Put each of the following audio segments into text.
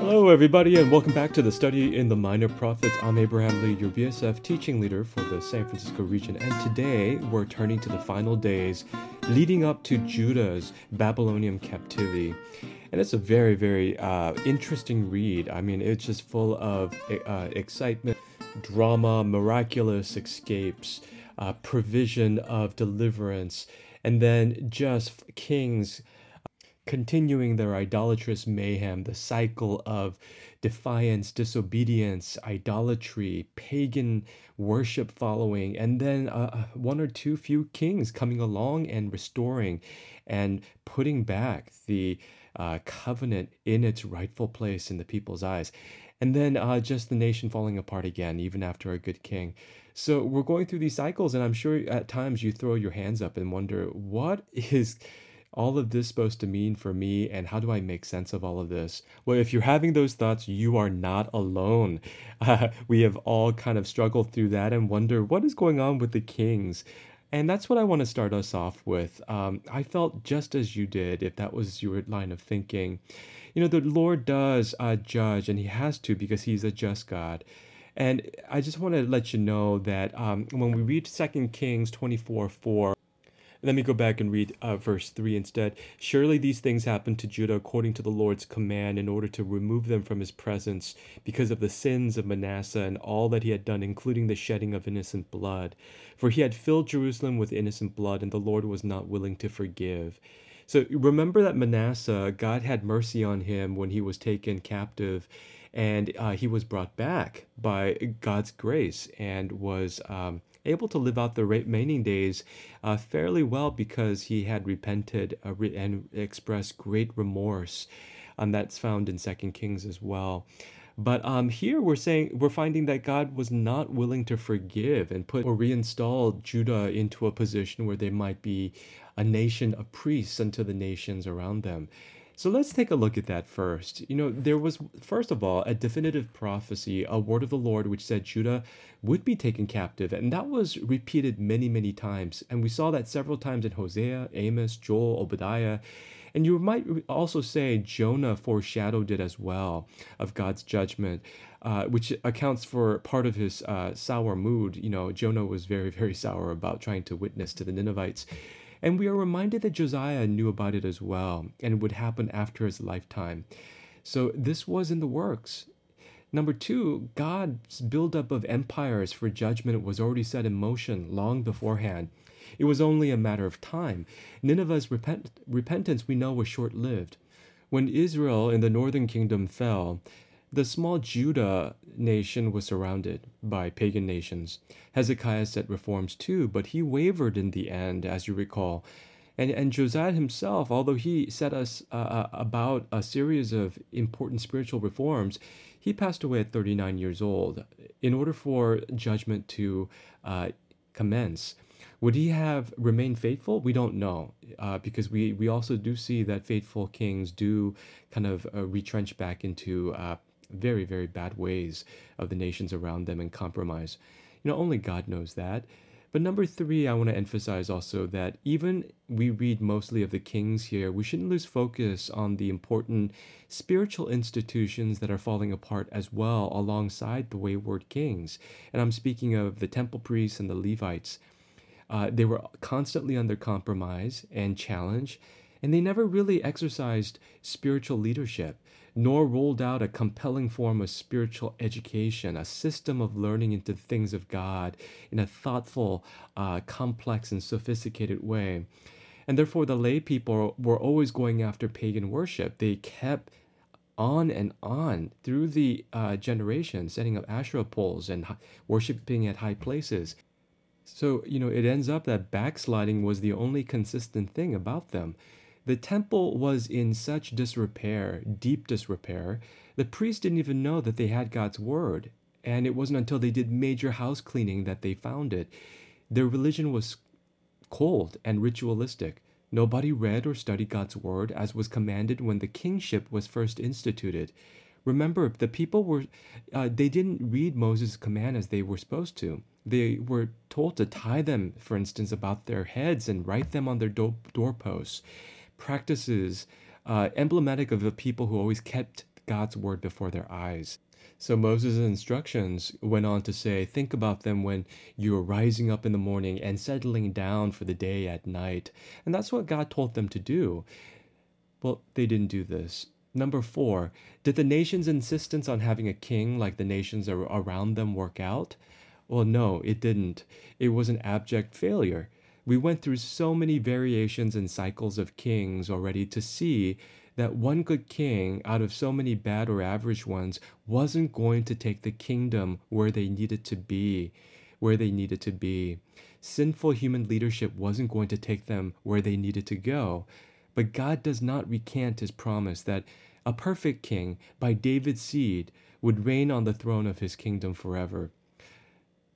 Hello, everybody, and welcome back to the study in the Minor Prophets. I'm Abraham Lee, your BSF teaching leader for the San Francisco region, and today we're turning to the final days leading up to Judah's Babylonian captivity. And it's a very, very uh, interesting read. I mean, it's just full of uh, excitement, drama, miraculous escapes, uh, provision of deliverance, and then just kings continuing their idolatrous mayhem, the cycle of defiance, disobedience, idolatry, pagan worship following, and then uh, uh, one or two few kings coming along and restoring and putting back the uh, covenant in its rightful place in the people's eyes. And then uh, just the nation falling apart again, even after a good king. So we're going through these cycles, and I'm sure at times you throw your hands up and wonder what is all of this supposed to mean for me and how do I make sense of all of this? Well, if you're having those thoughts, you are not alone. Uh, we have all kind of struggled through that and wonder what is going on with the kings. And that's what I want to start us off with. Um, I felt just as you did, if that was your line of thinking. You know, the Lord does uh, judge, and He has to because He's a just God. And I just want to let you know that um, when we read Second Kings 24 4, let me go back and read uh, verse 3 instead. Surely these things happened to Judah according to the Lord's command in order to remove them from his presence because of the sins of Manasseh and all that he had done, including the shedding of innocent blood. For he had filled Jerusalem with innocent blood, and the Lord was not willing to forgive. So remember that Manasseh, God had mercy on him when he was taken captive and uh, he was brought back by God's grace and was um, able to live out the remaining days uh, fairly well because he had repented uh, and expressed great remorse. And that's found in Second Kings as well. But um, here we're saying we're finding that God was not willing to forgive and put or reinstall Judah into a position where they might be a nation of priests unto the nations around them. So let's take a look at that first. You know, there was, first of all, a definitive prophecy, a word of the Lord, which said Judah would be taken captive. And that was repeated many, many times. And we saw that several times in Hosea, Amos, Joel, Obadiah. And you might also say Jonah foreshadowed it as well of God's judgment, uh, which accounts for part of his uh, sour mood. You know, Jonah was very, very sour about trying to witness to the Ninevites. And we are reminded that Josiah knew about it as well, and it would happen after his lifetime. So this was in the works. Number two, God's buildup of empires for judgment was already set in motion long beforehand. It was only a matter of time. Nineveh's repent- repentance, we know, was short lived. When Israel in the northern kingdom fell, the small Judah nation was surrounded by pagan nations. Hezekiah set reforms too, but he wavered in the end, as you recall. And, and Josiah himself, although he set us uh, uh about a series of important spiritual reforms, he passed away at 39 years old. In order for judgment to uh, commence, would he have remained faithful? We don't know, uh, because we, we also do see that faithful kings do kind of uh, retrench back into uh, very, very bad ways of the nations around them and compromise. You know, only God knows that. But number three, I want to emphasize also that even we read mostly of the kings here, we shouldn't lose focus on the important spiritual institutions that are falling apart as well alongside the wayward kings. And I'm speaking of the temple priests and the Levites. Uh, they were constantly under compromise and challenge, and they never really exercised spiritual leadership nor rolled out a compelling form of spiritual education, a system of learning into things of God in a thoughtful, uh, complex, and sophisticated way. And therefore, the lay people were always going after pagan worship. They kept on and on through the uh, generations, setting up Asherah poles and worshiping at high places. So, you know, it ends up that backsliding was the only consistent thing about them. The temple was in such disrepair, deep disrepair, the priests didn't even know that they had God's word. And it wasn't until they did major house cleaning that they found it. Their religion was cold and ritualistic. Nobody read or studied God's word as was commanded when the kingship was first instituted. Remember, the people were, uh, they didn't read Moses' command as they were supposed to. They were told to tie them, for instance, about their heads and write them on their doorposts practices uh, emblematic of the people who always kept God's word before their eyes. So Moses' instructions went on to say, Think about them when you are rising up in the morning and settling down for the day at night. And that's what God told them to do. Well, they didn't do this. Number four, did the nation's insistence on having a king like the nations around them work out? Well, no, it didn't. It was an abject failure. We went through so many variations and cycles of kings already to see that one good king out of so many bad or average ones wasn't going to take the kingdom where they needed to be, where they needed to be. Sinful human leadership wasn't going to take them where they needed to go. But God does not recant his promise that a perfect king by David's seed would reign on the throne of his kingdom forever.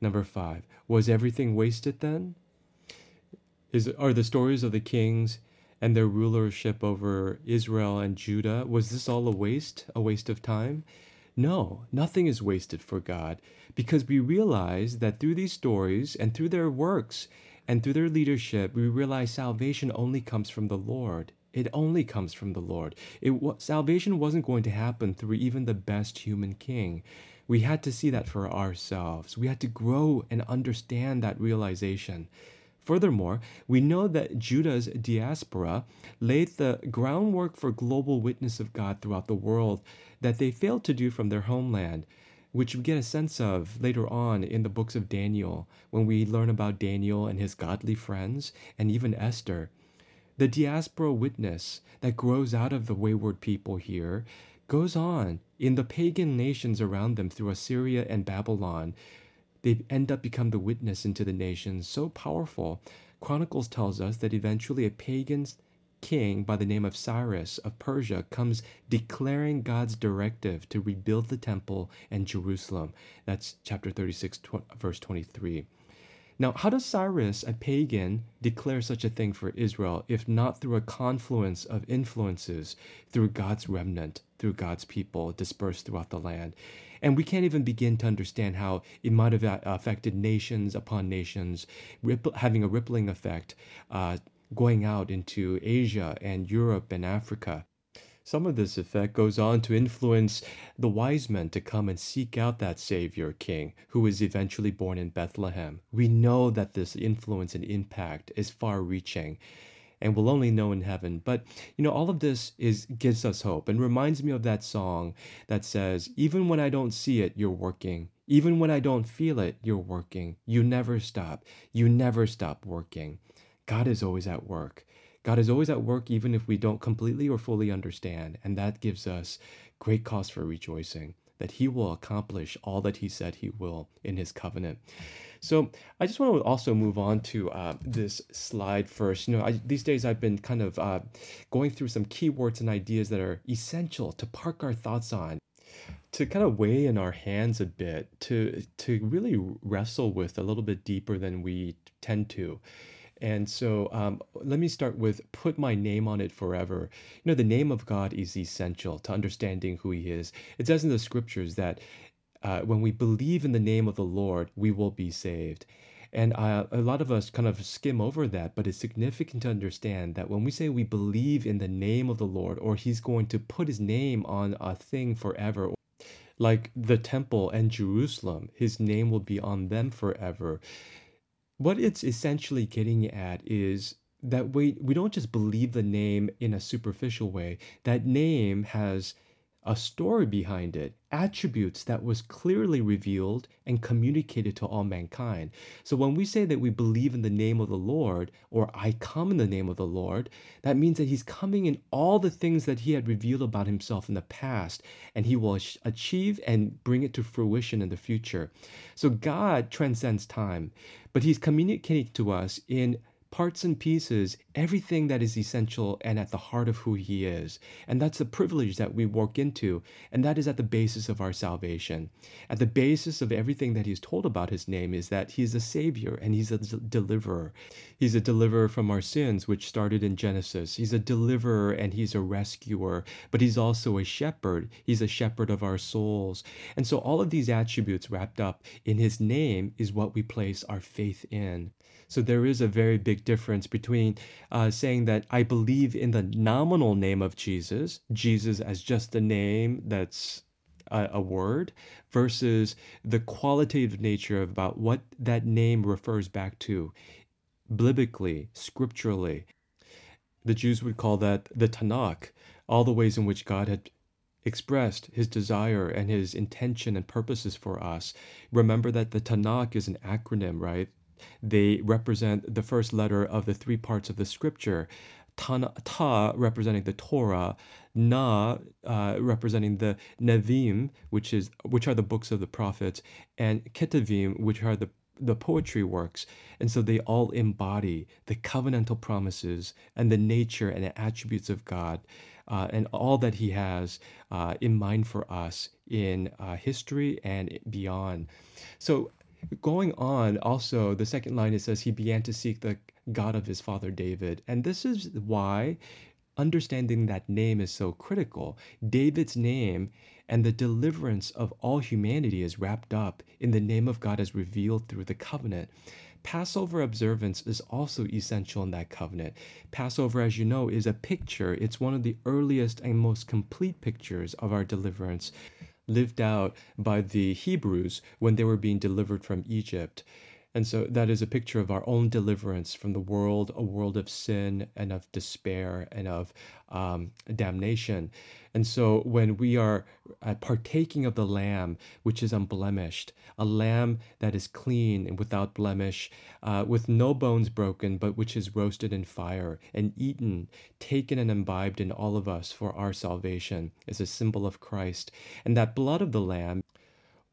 Number five, was everything wasted then? Is, are the stories of the kings and their rulership over Israel and Judah, was this all a waste, a waste of time? No, nothing is wasted for God because we realize that through these stories and through their works and through their leadership, we realize salvation only comes from the Lord. It only comes from the Lord. It, salvation wasn't going to happen through even the best human king. We had to see that for ourselves. We had to grow and understand that realization. Furthermore, we know that Judah's diaspora laid the groundwork for global witness of God throughout the world that they failed to do from their homeland, which we get a sense of later on in the books of Daniel when we learn about Daniel and his godly friends and even Esther. The diaspora witness that grows out of the wayward people here goes on in the pagan nations around them through Assyria and Babylon they end up become the witness into the nations so powerful. Chronicles tells us that eventually a pagan king by the name of cyrus of persia comes declaring god's directive to rebuild the temple and jerusalem. That's chapter 36 verse 23 now, how does Cyrus, a pagan, declare such a thing for Israel if not through a confluence of influences through God's remnant, through God's people dispersed throughout the land? And we can't even begin to understand how it might have uh, affected nations upon nations, having a rippling effect uh, going out into Asia and Europe and Africa. Some of this effect goes on to influence the wise men to come and seek out that Savior King who is eventually born in Bethlehem. We know that this influence and impact is far reaching and we'll only know in heaven. But you know, all of this is gives us hope and reminds me of that song that says, "Even when I don't see it, you're working. Even when I don't feel it, you're working. You never stop. You never stop working. God is always at work. God is always at work, even if we don't completely or fully understand. And that gives us great cause for rejoicing that He will accomplish all that He said He will in His covenant. So I just want to also move on to uh, this slide first. You know, I, these days I've been kind of uh, going through some keywords and ideas that are essential to park our thoughts on to kind of weigh in our hands a bit to to really wrestle with a little bit deeper than we tend to and so um, let me start with put my name on it forever. You know, the name of God is essential to understanding who He is. It says in the scriptures that uh, when we believe in the name of the Lord, we will be saved. And uh, a lot of us kind of skim over that, but it's significant to understand that when we say we believe in the name of the Lord, or He's going to put His name on a thing forever, like the temple and Jerusalem, His name will be on them forever what it's essentially getting at is that we we don't just believe the name in a superficial way. That name has a story behind it, attributes that was clearly revealed and communicated to all mankind. So when we say that we believe in the name of the Lord, or I come in the name of the Lord, that means that He's coming in all the things that He had revealed about Himself in the past, and He will achieve and bring it to fruition in the future. So God transcends time, but He's communicating to us in parts and pieces, everything that is essential and at the heart of who He is. And that's the privilege that we walk into, and that is at the basis of our salvation. At the basis of everything that He's told about His name is that He's a Savior and He's a deliverer. He's a deliverer from our sins, which started in Genesis. He's a deliverer and He's a rescuer, but He's also a shepherd. He's a shepherd of our souls. And so all of these attributes wrapped up in His name is what we place our faith in. So there is a very big difference between uh, saying that I believe in the nominal name of Jesus, Jesus as just a name that's a, a word, versus the qualitative nature of about what that name refers back to biblically, scripturally. The Jews would call that the Tanakh, all the ways in which God had expressed his desire and his intention and purposes for us. Remember that the Tanakh is an acronym, right? They represent the first letter of the three parts of the scripture. Ta, ta representing the Torah, Na uh, representing the Nevi'im, which is which are the books of the prophets, and Ketuvim, which are the the poetry works. And so they all embody the covenantal promises and the nature and the attributes of God uh, and all that He has uh, in mind for us in uh, history and beyond. So going on, also, the second line it says, He began to seek the God of his father David. And this is why understanding that name is so critical. David's name and the deliverance of all humanity is wrapped up in the name of God as revealed through the covenant. Passover observance is also essential in that covenant. Passover, as you know, is a picture. It's one of the earliest and most complete pictures of our deliverance lived out by the Hebrews when they were being delivered from Egypt. And so that is a picture of our own deliverance from the world, a world of sin and of despair and of um, damnation. And so when we are uh, partaking of the lamb, which is unblemished, a lamb that is clean and without blemish, uh, with no bones broken, but which is roasted in fire and eaten, taken and imbibed in all of us for our salvation, is a symbol of Christ. And that blood of the lamb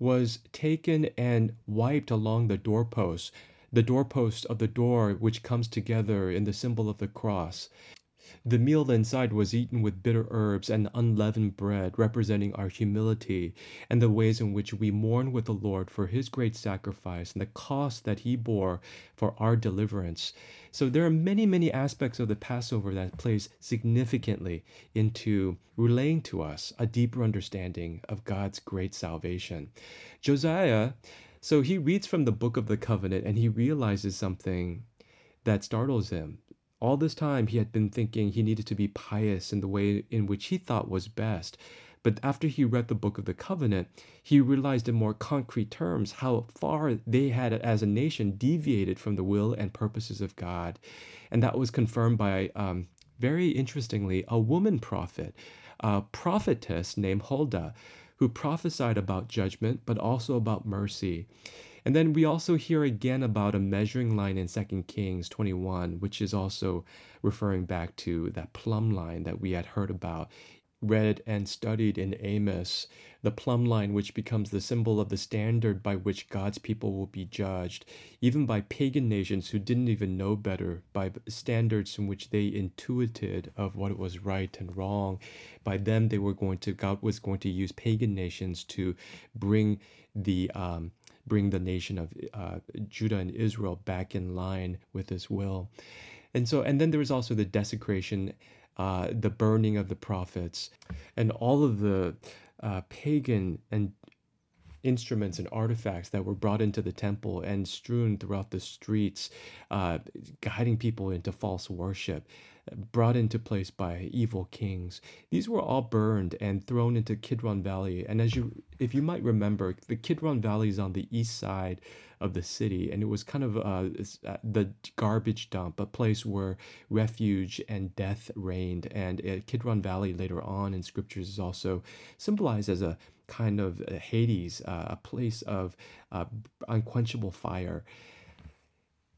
was taken and wiped along the doorpost, the doorpost of the door which comes together in the symbol of the cross. The meal inside was eaten with bitter herbs and unleavened bread, representing our humility and the ways in which we mourn with the Lord for his great sacrifice and the cost that he bore for our deliverance. So there are many, many aspects of the Passover that plays significantly into relaying to us a deeper understanding of God's great salvation. Josiah, so he reads from the book of the covenant and he realizes something that startles him. All this time, he had been thinking he needed to be pious in the way in which he thought was best. But after he read the book of the covenant, he realized in more concrete terms how far they had, as a nation, deviated from the will and purposes of God. And that was confirmed by, um, very interestingly, a woman prophet, a prophetess named Huldah, who prophesied about judgment, but also about mercy. And then we also hear again about a measuring line in 2 Kings 21, which is also referring back to that plumb line that we had heard about, read and studied in Amos, the plumb line which becomes the symbol of the standard by which God's people will be judged, even by pagan nations who didn't even know better, by standards in which they intuited of what was right and wrong. By them, they were going to, God was going to use pagan nations to bring the um, bring the nation of uh, Judah and Israel back in line with his will. And so, and then there was also the desecration, uh, the burning of the prophets, and all of the uh, pagan and instruments and artifacts that were brought into the temple and strewn throughout the streets, uh, guiding people into false worship brought into place by evil kings. These were all burned and thrown into Kidron Valley. And as you, if you might remember, the Kidron Valley is on the east side of the city, and it was kind of uh, uh, the garbage dump, a place where refuge and death reigned. And uh, Kidron Valley later on in scriptures is also symbolized as a kind of Hades, uh, a place of uh, unquenchable fire.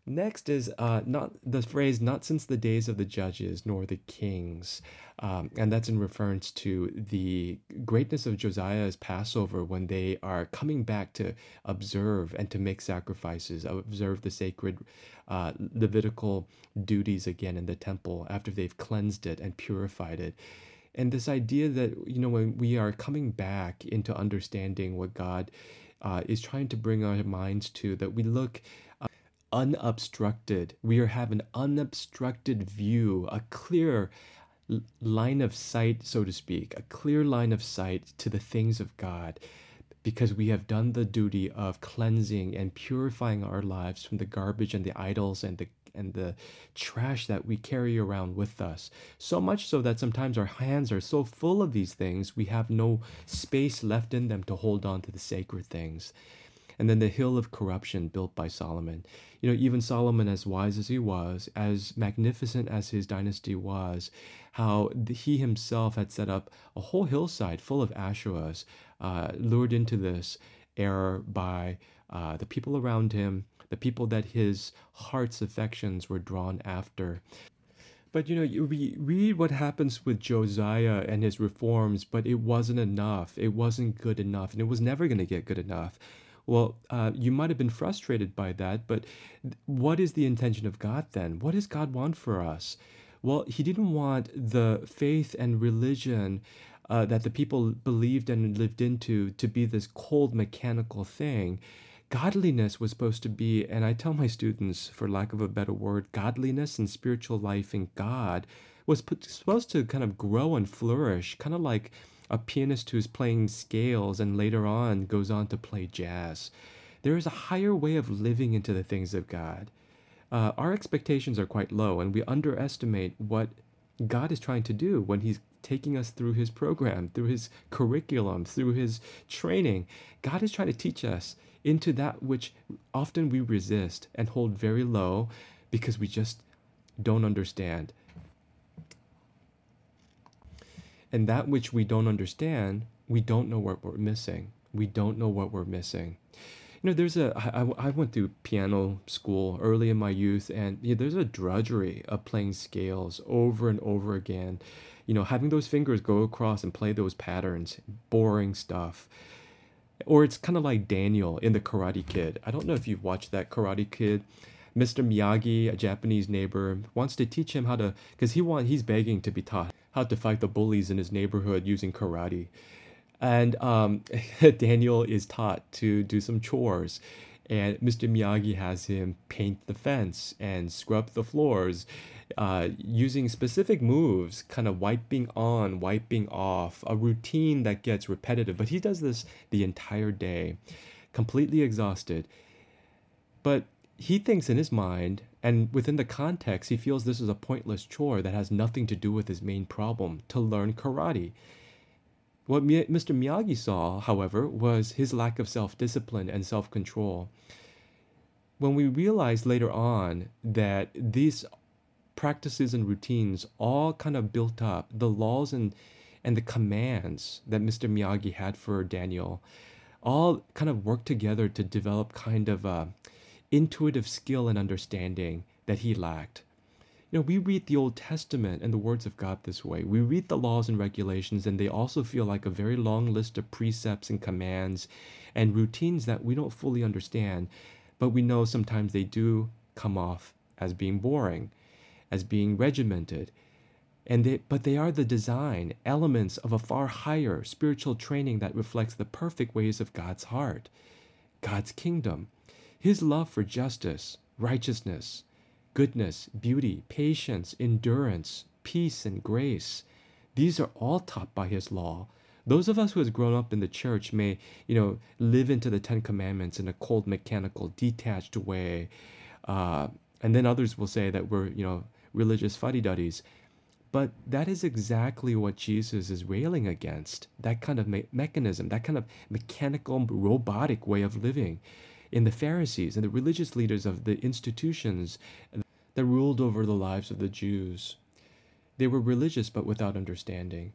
Next is uh, not the phrase "not since the days of the judges nor the kings," um, and that's in reference to the greatness of Josiah's Passover when they are coming back to observe and to make sacrifices, observe the sacred uh, Levitical duties again in the temple after they've cleansed it and purified it. And this idea that you know when we are coming back into understanding what God uh, is trying to bring our minds to, that we look unobstructed. We have an unobstructed view, a clear line of sight, so to speak, a clear line of sight to the things of God. because we have done the duty of cleansing and purifying our lives from the garbage and the idols and the and the trash that we carry around with us. So much so that sometimes our hands are so full of these things, we have no space left in them to hold on to the sacred things. And then the hill of corruption built by Solomon. You know, even Solomon, as wise as he was, as magnificent as his dynasty was, how he himself had set up a whole hillside full of Asherahs, uh, lured into this error by uh, the people around him, the people that his heart's affections were drawn after. But you know, you read what happens with Josiah and his reforms, but it wasn't enough. It wasn't good enough, and it was never going to get good enough. Well, uh, you might have been frustrated by that, but what is the intention of God then? What does God want for us? Well, He didn't want the faith and religion uh, that the people believed and lived into to be this cold mechanical thing. Godliness was supposed to be, and I tell my students, for lack of a better word, godliness and spiritual life in God was put, supposed to kind of grow and flourish, kind of like a pianist who's playing scales and later on goes on to play jazz. There is a higher way of living into the things of God. Uh, our expectations are quite low, and we underestimate what God is trying to do when He's taking us through His program, through His curriculum, through His training. God is trying to teach us into that which often we resist and hold very low because we just don't understand. And that which we don't understand, we don't know what we're missing. We don't know what we're missing. You know, there's a. I, I went through piano school early in my youth, and you know, there's a drudgery of playing scales over and over again. You know, having those fingers go across and play those patterns, boring stuff. Or it's kind of like Daniel in The Karate Kid. I don't know if you've watched that Karate Kid. Mr. Miyagi, a Japanese neighbor, wants to teach him how to, because he want he's begging to be taught how to fight the bullies in his neighborhood using karate. And um, Daniel is taught to do some chores. And Mr. Miyagi has him paint the fence and scrub the floors uh, using specific moves, kind of wiping on, wiping off, a routine that gets repetitive. But he does this the entire day, completely exhausted. But he thinks in his mind and within the context, he feels this is a pointless chore that has nothing to do with his main problem to learn karate. What Mr. Miyagi saw, however, was his lack of self discipline and self control. When we realized later on that these practices and routines all kind of built up, the laws and, and the commands that Mr. Miyagi had for Daniel, all kind of worked together to develop kind of a intuitive skill and understanding that he lacked. You know, we read the Old Testament and the words of God this way. We read the laws and regulations, and they also feel like a very long list of precepts and commands and routines that we don't fully understand, but we know sometimes they do come off as being boring, as being regimented. And they, but they are the design, elements of a far higher spiritual training that reflects the perfect ways of God's heart, God's kingdom. His love for justice, righteousness, goodness, beauty, patience, endurance, peace, and grace, these are all taught by His law. Those of us who has grown up in the church may, you know, live into the Ten Commandments in a cold, mechanical, detached way, uh, and then others will say that we're, you know, religious fuddy-duddies. But that is exactly what Jesus is railing against. That kind of me- mechanism, that kind of mechanical, robotic way of living in the Pharisees and the religious leaders of the institutions that ruled over the lives of the Jews. They were religious but without understanding.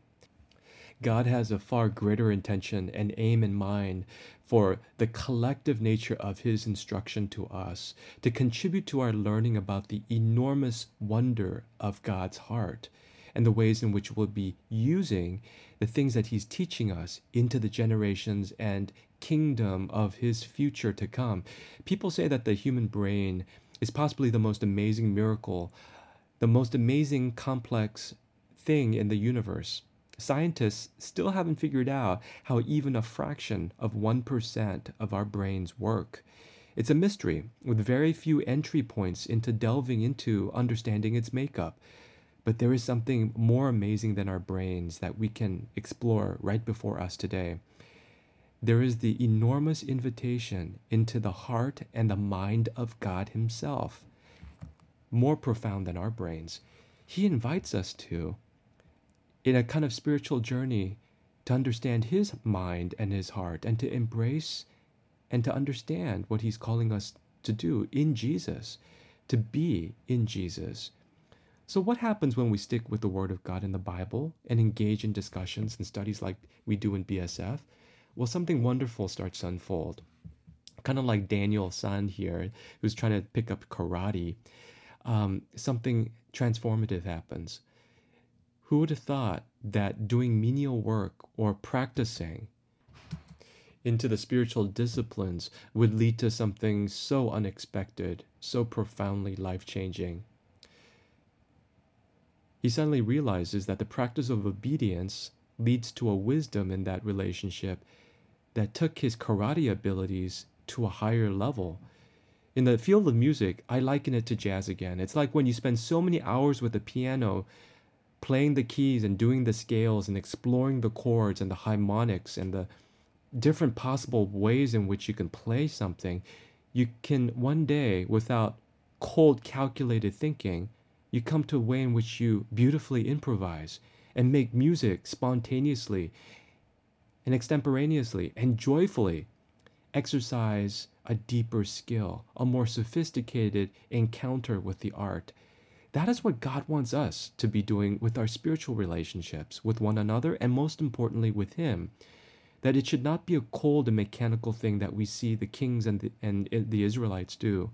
God has a far greater intention and aim in mind for the collective nature of His instruction to us, to contribute to our learning about the enormous wonder of God's heart and the ways in which we'll be using the things that He's teaching us into the generations and kingdom of his future to come. People say that the human brain is possibly the most amazing miracle, the most amazing complex thing in the universe. Scientists still haven't figured out how even a fraction of 1% of our brains work. It's a mystery with very few entry points into delving into understanding its makeup. But there is something more amazing than our brains that we can explore right before us today. there is the enormous invitation into the heart and the mind of God Himself, more profound than our brains. He invites us to, in a kind of spiritual journey, to understand His mind and His heart and to embrace and to understand what He's calling us to do in Jesus, to be in Jesus. So, what happens when we stick with the Word of God in the Bible and engage in discussions and studies like we do in BSF? Well, something wonderful starts to unfold. Kind of like Daniel San here, who's trying to pick up karate. Um, something transformative happens. Who would have thought that doing menial work or practicing into the spiritual disciplines would lead to something so unexpected, so profoundly life changing? He suddenly realizes that the practice of obedience leads to a wisdom in that relationship that took his karate abilities to a higher level. In the field of music, I liken it to jazz again. It's like when you spend so many hours with the piano playing the keys and doing the scales and exploring the chords and the harmonics and the different possible ways in which you can play something, you can one day, without cold, calculated thinking, you come to a way in which you beautifully improvise and make music spontaneously and extemporaneously and joyfully exercise a deeper skill, a more sophisticated encounter with the art. That is what God wants us to be doing with our spiritual relationships with one another and most importantly with Him. That it should not be a cold and mechanical thing that we see the kings and the, and the Israelites do,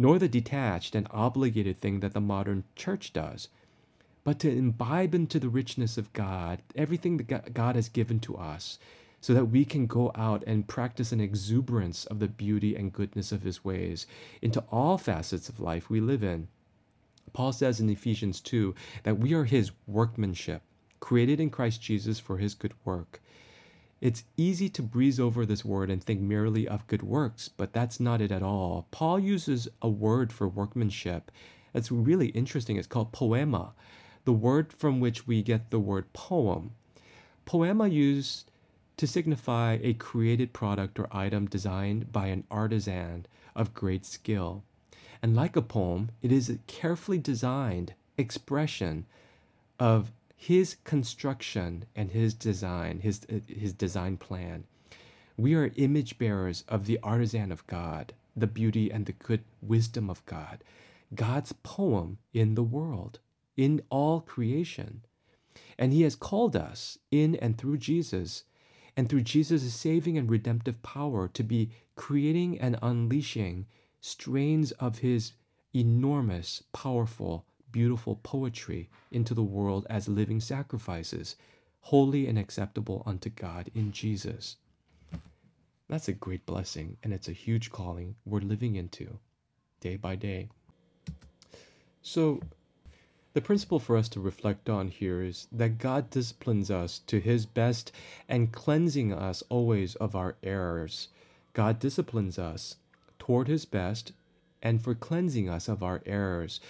nor the detached and obligated thing that the modern church does but to imbibe into the richness of God, everything that God has given to us, so that we can go out and practice an exuberance of the beauty and goodness of His ways into all facets of life we live in. Paul says in Ephesians 2 that we are His workmanship, created in Christ Jesus for His good work. It's easy to breeze over this word and think merely of good works, but that's not it at all. Paul uses a word for workmanship. It's really interesting. It's called poema the word from which we get the word poem. Poema used to signify a created product or item designed by an artisan of great skill. And like a poem, it is a carefully designed expression of his construction and his design, his, his design plan. We are image bearers of the artisan of God, the beauty and the good wisdom of God, God's poem in the world in all creation. And He has called us in and through Jesus, and through Jesus' saving and redemptive power, to be creating and unleashing strains of His enormous, powerful, beautiful poetry into the world as living sacrifices, holy and acceptable unto God in Jesus. That's a great blessing, and it's a huge calling we're living into day by day. So, the principle for us to reflect on here is that God disciplines us to his best and cleansing us always of our errors. God disciplines us toward his best and for cleansing us of our errors.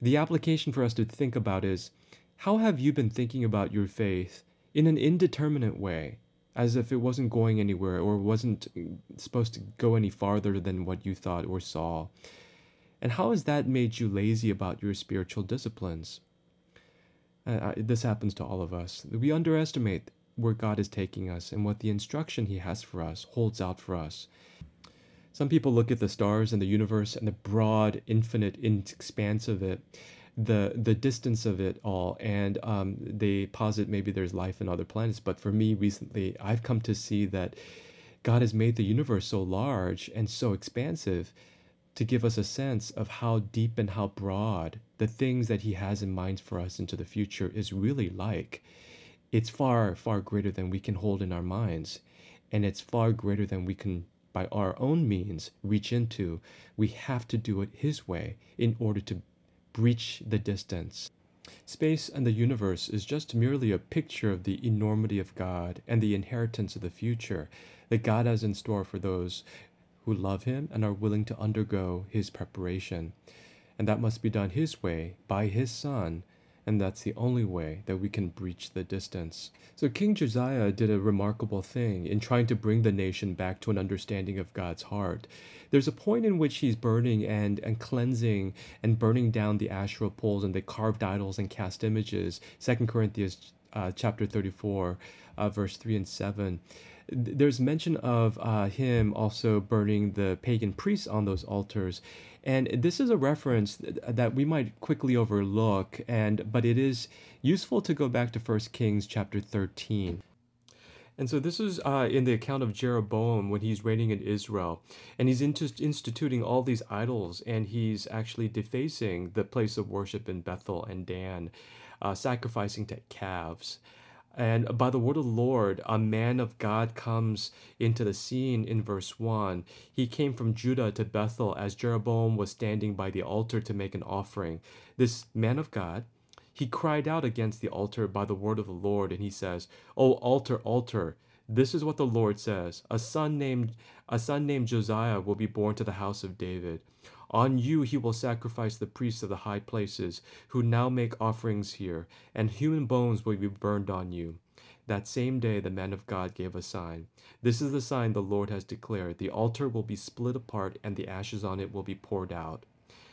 The application for us to think about is how have you been thinking about your faith in an indeterminate way, as if it wasn't going anywhere or wasn't supposed to go any farther than what you thought or saw? And how has that made you lazy about your spiritual disciplines? Uh, this happens to all of us. We underestimate where God is taking us and what the instruction He has for us holds out for us. Some people look at the stars and the universe and the broad, infinite expanse of it, the the distance of it all, and um, they posit maybe there's life in other planets. But for me, recently, I've come to see that God has made the universe so large and so expansive to give us a sense of how deep and how broad the things that He has in mind for us into the future is really like. It's far, far greater than we can hold in our minds, and it's far greater than we can, by our own means, reach into. We have to do it His way in order to breach the distance. Space and the universe is just merely a picture of the enormity of God and the inheritance of the future that God has in store for those who love him and are willing to undergo his preparation. And that must be done his way, by his Son, and that's the only way that we can breach the distance. So King Josiah did a remarkable thing in trying to bring the nation back to an understanding of God's heart. There's a point in which he's burning and, and cleansing and burning down the Asherah poles and the carved idols and cast images. Second Corinthians uh, chapter 34, uh, verse 3 and 7 there's mention of uh, him also burning the pagan priests on those altars and this is a reference that we might quickly overlook and but it is useful to go back to 1 kings chapter 13 and so this is uh, in the account of Jeroboam when he's reigning in Israel, and he's instituting all these idols, and he's actually defacing the place of worship in Bethel and Dan, uh, sacrificing to calves. And by the word of the Lord, a man of God comes into the scene in verse 1. He came from Judah to Bethel as Jeroboam was standing by the altar to make an offering. This man of God, he cried out against the altar by the word of the Lord, and he says, O altar, altar, this is what the Lord says: A son named a son named Josiah will be born to the house of David. On you he will sacrifice the priests of the high places, who now make offerings here, and human bones will be burned on you. That same day the man of God gave a sign. This is the sign the Lord has declared the altar will be split apart, and the ashes on it will be poured out.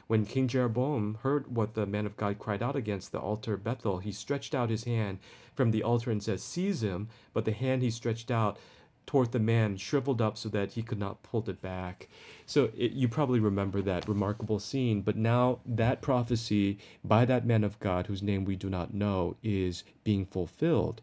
When King Jeroboam heard what the man of God cried out against the altar of Bethel, he stretched out his hand from the altar and said, Seize him. But the hand he stretched out toward the man shriveled up so that he could not pull it back. So it, you probably remember that remarkable scene. But now that prophecy by that man of God, whose name we do not know, is being fulfilled.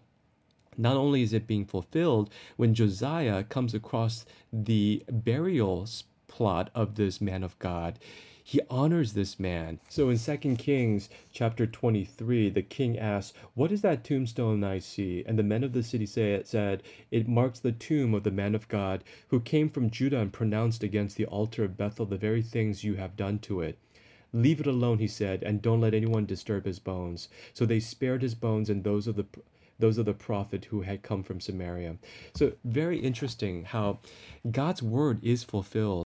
Not only is it being fulfilled, when Josiah comes across the burial plot of this man of God, he honors this man. So in 2 Kings chapter 23, the king asks, What is that tombstone I see? And the men of the city say, it said, It marks the tomb of the man of God who came from Judah and pronounced against the altar of Bethel the very things you have done to it. Leave it alone, he said, and don't let anyone disturb his bones. So they spared his bones and those of the those of the prophet who had come from Samaria. So very interesting how God's word is fulfilled.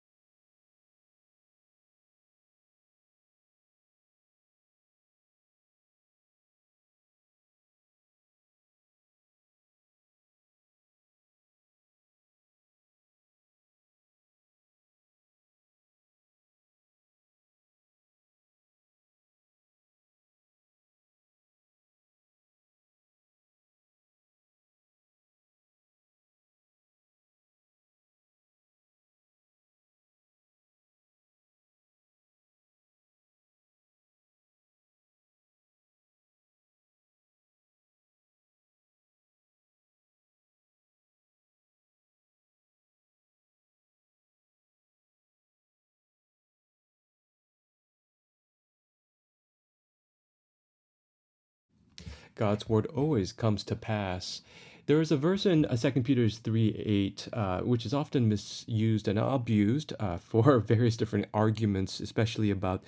God's word always comes to pass. There is a verse in uh, 2 Peter 3 8, uh, which is often misused and abused uh, for various different arguments, especially about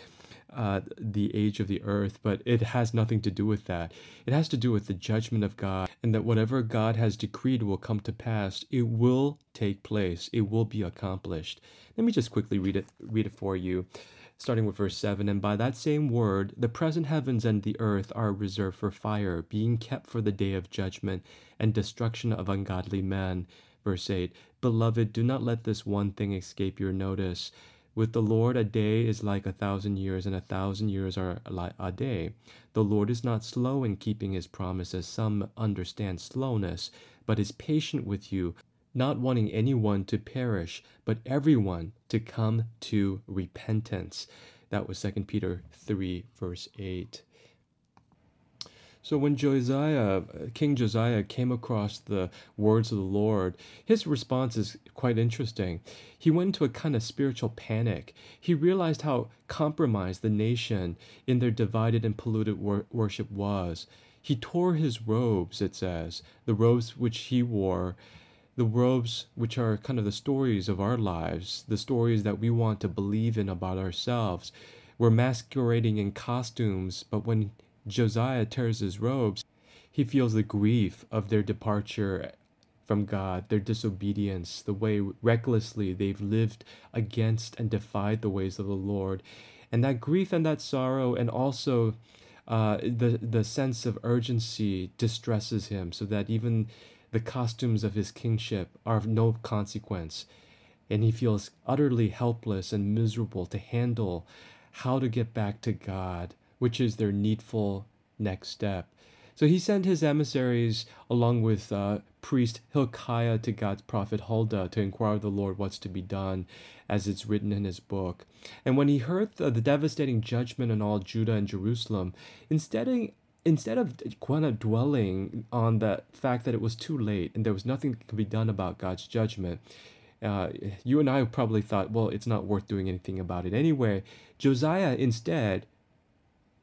uh, the age of the earth, but it has nothing to do with that. It has to do with the judgment of God, and that whatever God has decreed will come to pass. It will take place. It will be accomplished. Let me just quickly read it. Read it for you starting with verse 7 And by that same word, the present heavens and the earth are reserved for fire, being kept for the day of judgment and destruction of ungodly men. Verse 8 Beloved, do not let this one thing escape your notice. With the Lord, a day is like a thousand years, and a thousand years are like a day. The Lord is not slow in keeping his promise, as some understand slowness, but is patient with you not wanting anyone to perish, but everyone to come to repentance. That was 2 Peter 3, verse 8. So when Josiah, King Josiah, came across the words of the Lord, his response is quite interesting. He went into a kind of spiritual panic. He realized how compromised the nation in their divided and polluted wor- worship was. He tore his robes, it says, the robes which he wore the robes which are kind of the stories of our lives, the stories that we want to believe in about ourselves. We're masquerading in costumes, but when Josiah tears his robes, he feels the grief of their departure from God, their disobedience, the way recklessly they've lived against and defied the ways of the Lord. And that grief and that sorrow, and also uh, the the sense of urgency distresses him, so that even the costumes of his kingship are of no consequence, and he feels utterly helpless and miserable to handle how to get back to God, which is their needful next step. So he sent his emissaries along with uh, priest Hilkiah to God's prophet Huldah to inquire of the Lord what's to be done, as it's written in his book. And when he heard the, the devastating judgment on all Judah and Jerusalem, instead of instead of of dwelling on the fact that it was too late and there was nothing that could be done about God's judgment, uh, you and I probably thought, well, it's not worth doing anything about it anyway. Josiah instead,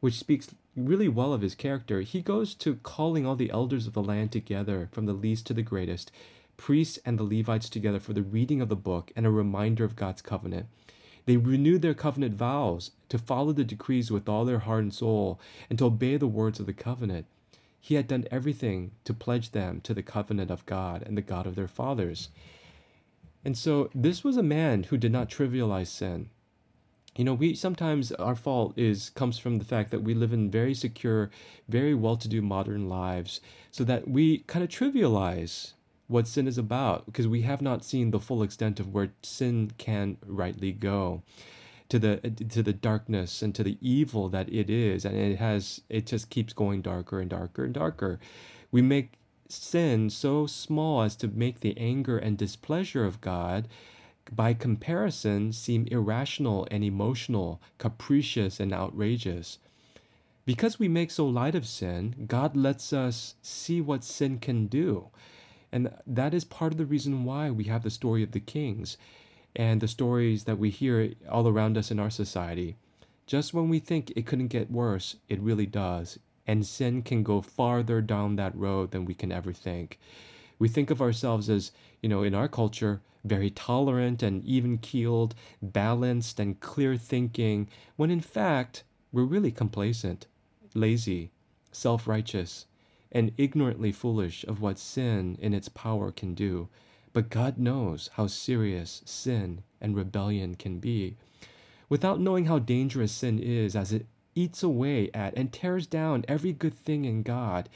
which speaks really well of his character, he goes to calling all the elders of the land together, from the least to the greatest, priests and the Levites together for the reading of the book and a reminder of God's covenant. They renewed their covenant vows to follow the decrees with all their heart and soul and to obey the words of the covenant. He had done everything to pledge them to the covenant of God and the God of their fathers. And so this was a man who did not trivialize sin you know we sometimes our fault is comes from the fact that we live in very secure very well-to-do modern lives so that we kind of trivialize what sin is about because we have not seen the full extent of where sin can rightly go to the to the darkness and to the evil that it is and it has it just keeps going darker and darker and darker we make sin so small as to make the anger and displeasure of God by comparison, seem irrational and emotional, capricious and outrageous. Because we make so light of sin, God lets us see what sin can do. And that is part of the reason why we have the story of the kings and the stories that we hear all around us in our society. Just when we think it couldn't get worse, it really does. And sin can go farther down that road than we can ever think. We think of ourselves as, you know, in our culture, very tolerant and even keeled, balanced and clear thinking, when in fact, we're really complacent, lazy, self righteous, and ignorantly foolish of what sin in its power can do. But God knows how serious sin and rebellion can be. Without knowing how dangerous sin is as it eats away at and tears down every good thing in God,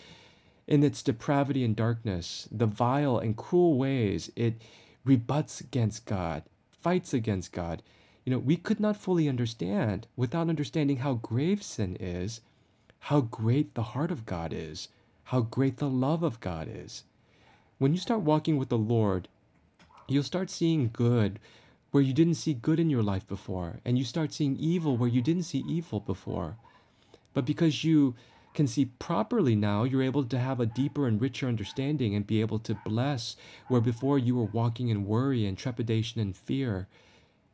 in its depravity and darkness, the vile and cruel ways it rebuts against God, fights against God. You know, we could not fully understand without understanding how grave sin is, how great the heart of God is, how great the love of God is. When you start walking with the Lord, you'll start seeing good where you didn't see good in your life before, and you start seeing evil where you didn't see evil before. But because you can see properly now, you're able to have a deeper and richer understanding and be able to bless where before you were walking in worry and trepidation and fear.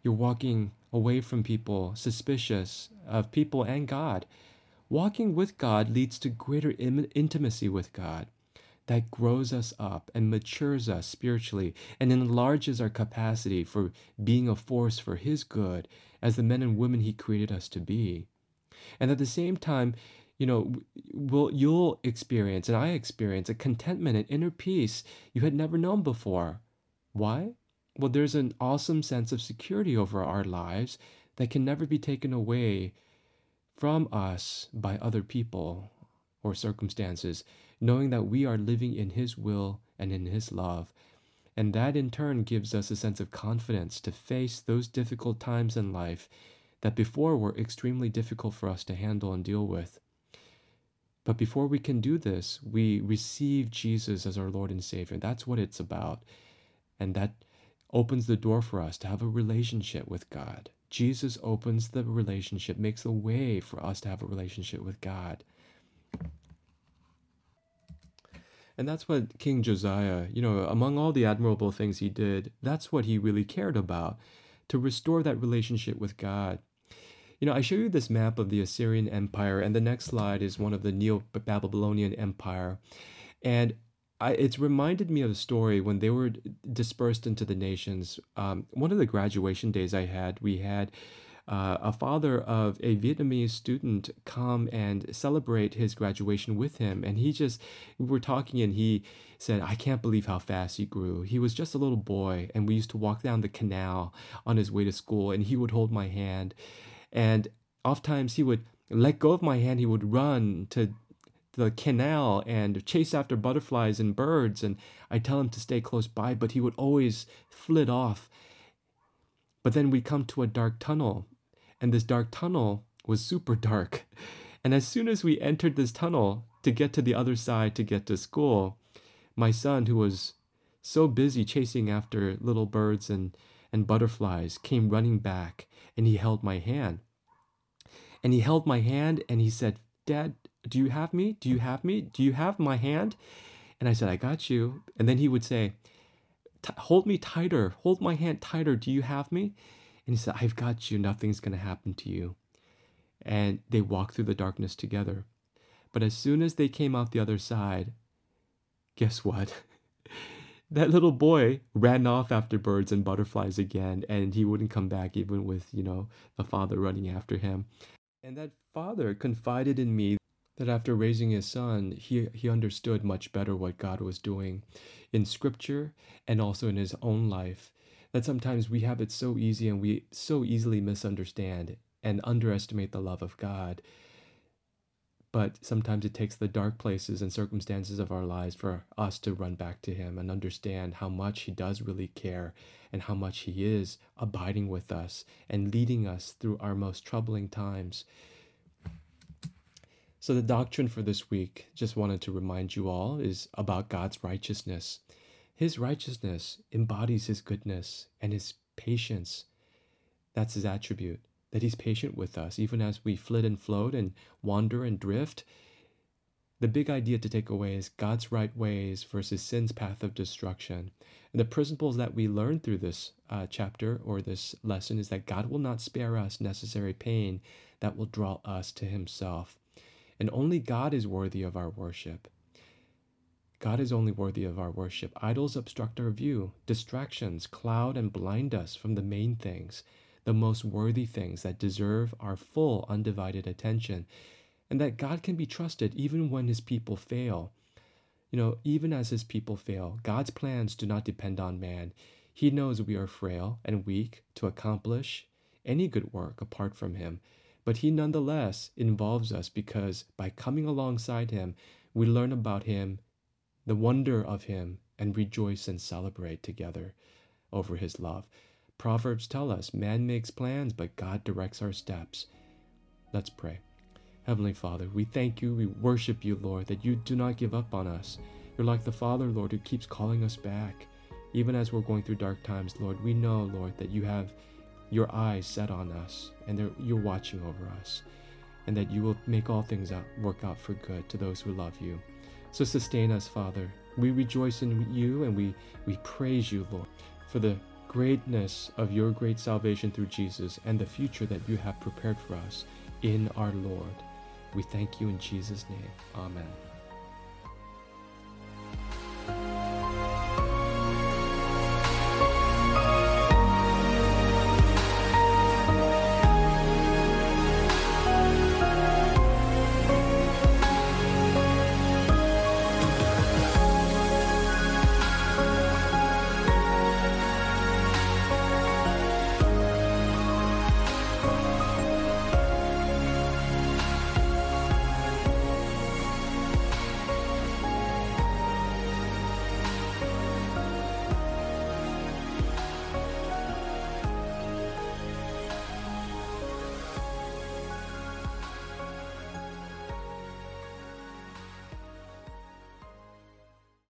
You're walking away from people, suspicious of people and God. Walking with God leads to greater intimacy with God that grows us up and matures us spiritually and enlarges our capacity for being a force for His good as the men and women He created us to be. And at the same time, you know, will you'll experience and I experience a contentment and inner peace you had never known before. Why? Well, there's an awesome sense of security over our lives that can never be taken away from us by other people or circumstances, knowing that we are living in His will and in His love. And that in turn gives us a sense of confidence to face those difficult times in life that before were extremely difficult for us to handle and deal with. But before we can do this, we receive Jesus as our Lord and Savior. That's what it's about. And that opens the door for us to have a relationship with God. Jesus opens the relationship, makes a way for us to have a relationship with God. And that's what King Josiah, you know, among all the admirable things he did, that's what he really cared about to restore that relationship with God. You know, I show you this map of the Assyrian Empire, and the next slide is one of the Neo Babylonian Empire. And I, it's reminded me of a story when they were dispersed into the nations. Um, one of the graduation days I had, we had uh, a father of a Vietnamese student come and celebrate his graduation with him. And he just, we were talking and he said, I can't believe how fast he grew. He was just a little boy, and we used to walk down the canal on his way to school, and he would hold my hand. And oftentimes he would let go of my hand, he would run to the canal and chase after butterflies and birds. And I tell him to stay close by, but he would always flit off. But then we come to a dark tunnel, and this dark tunnel was super dark. And as soon as we entered this tunnel to get to the other side to get to school, my son, who was so busy chasing after little birds and, and butterflies, came running back and he held my hand. And he held my hand and he said, Dad, do you have me? Do you have me? Do you have my hand? And I said, I got you. And then he would say, Hold me tighter. Hold my hand tighter. Do you have me? And he said, I've got you. Nothing's going to happen to you. And they walked through the darkness together. But as soon as they came out the other side, guess what? that little boy ran off after birds and butterflies again, and he wouldn't come back even with, you know, the father running after him. And that father confided in me that after raising his son, he, he understood much better what God was doing in scripture and also in his own life. That sometimes we have it so easy and we so easily misunderstand and underestimate the love of God. But sometimes it takes the dark places and circumstances of our lives for us to run back to Him and understand how much He does really care and how much He is abiding with us and leading us through our most troubling times. So, the doctrine for this week, just wanted to remind you all, is about God's righteousness. His righteousness embodies His goodness and His patience. That's His attribute that He's patient with us, even as we flit and float and wander and drift. The big idea to take away is God's right ways versus sin's path of destruction. And the principles that we learn through this uh, chapter or this lesson is that God will not spare us necessary pain that will draw us to Himself. And only God is worthy of our worship. God is only worthy of our worship. Idols obstruct our view, distractions cloud and blind us from the main things the most worthy things that deserve our full undivided attention, and that God can be trusted even when his people fail. You know, even as his people fail, God's plans do not depend on man. He knows we are frail and weak to accomplish any good work apart from him, but he nonetheless involves us because by coming alongside him, we learn about him, the wonder of him, and rejoice and celebrate together over his love. Proverbs tell us man makes plans, but God directs our steps. Let's pray. Heavenly Father, we thank you, we worship you, Lord, that you do not give up on us. You're like the Father, Lord, who keeps calling us back. Even as we're going through dark times, Lord, we know, Lord, that you have your eyes set on us and you're watching over us, and that you will make all things out, work out for good to those who love you. So sustain us, Father. We rejoice in you and we, we praise you, Lord, for the greatness of your great salvation through Jesus and the future that you have prepared for us in our Lord. We thank you in Jesus' name. Amen.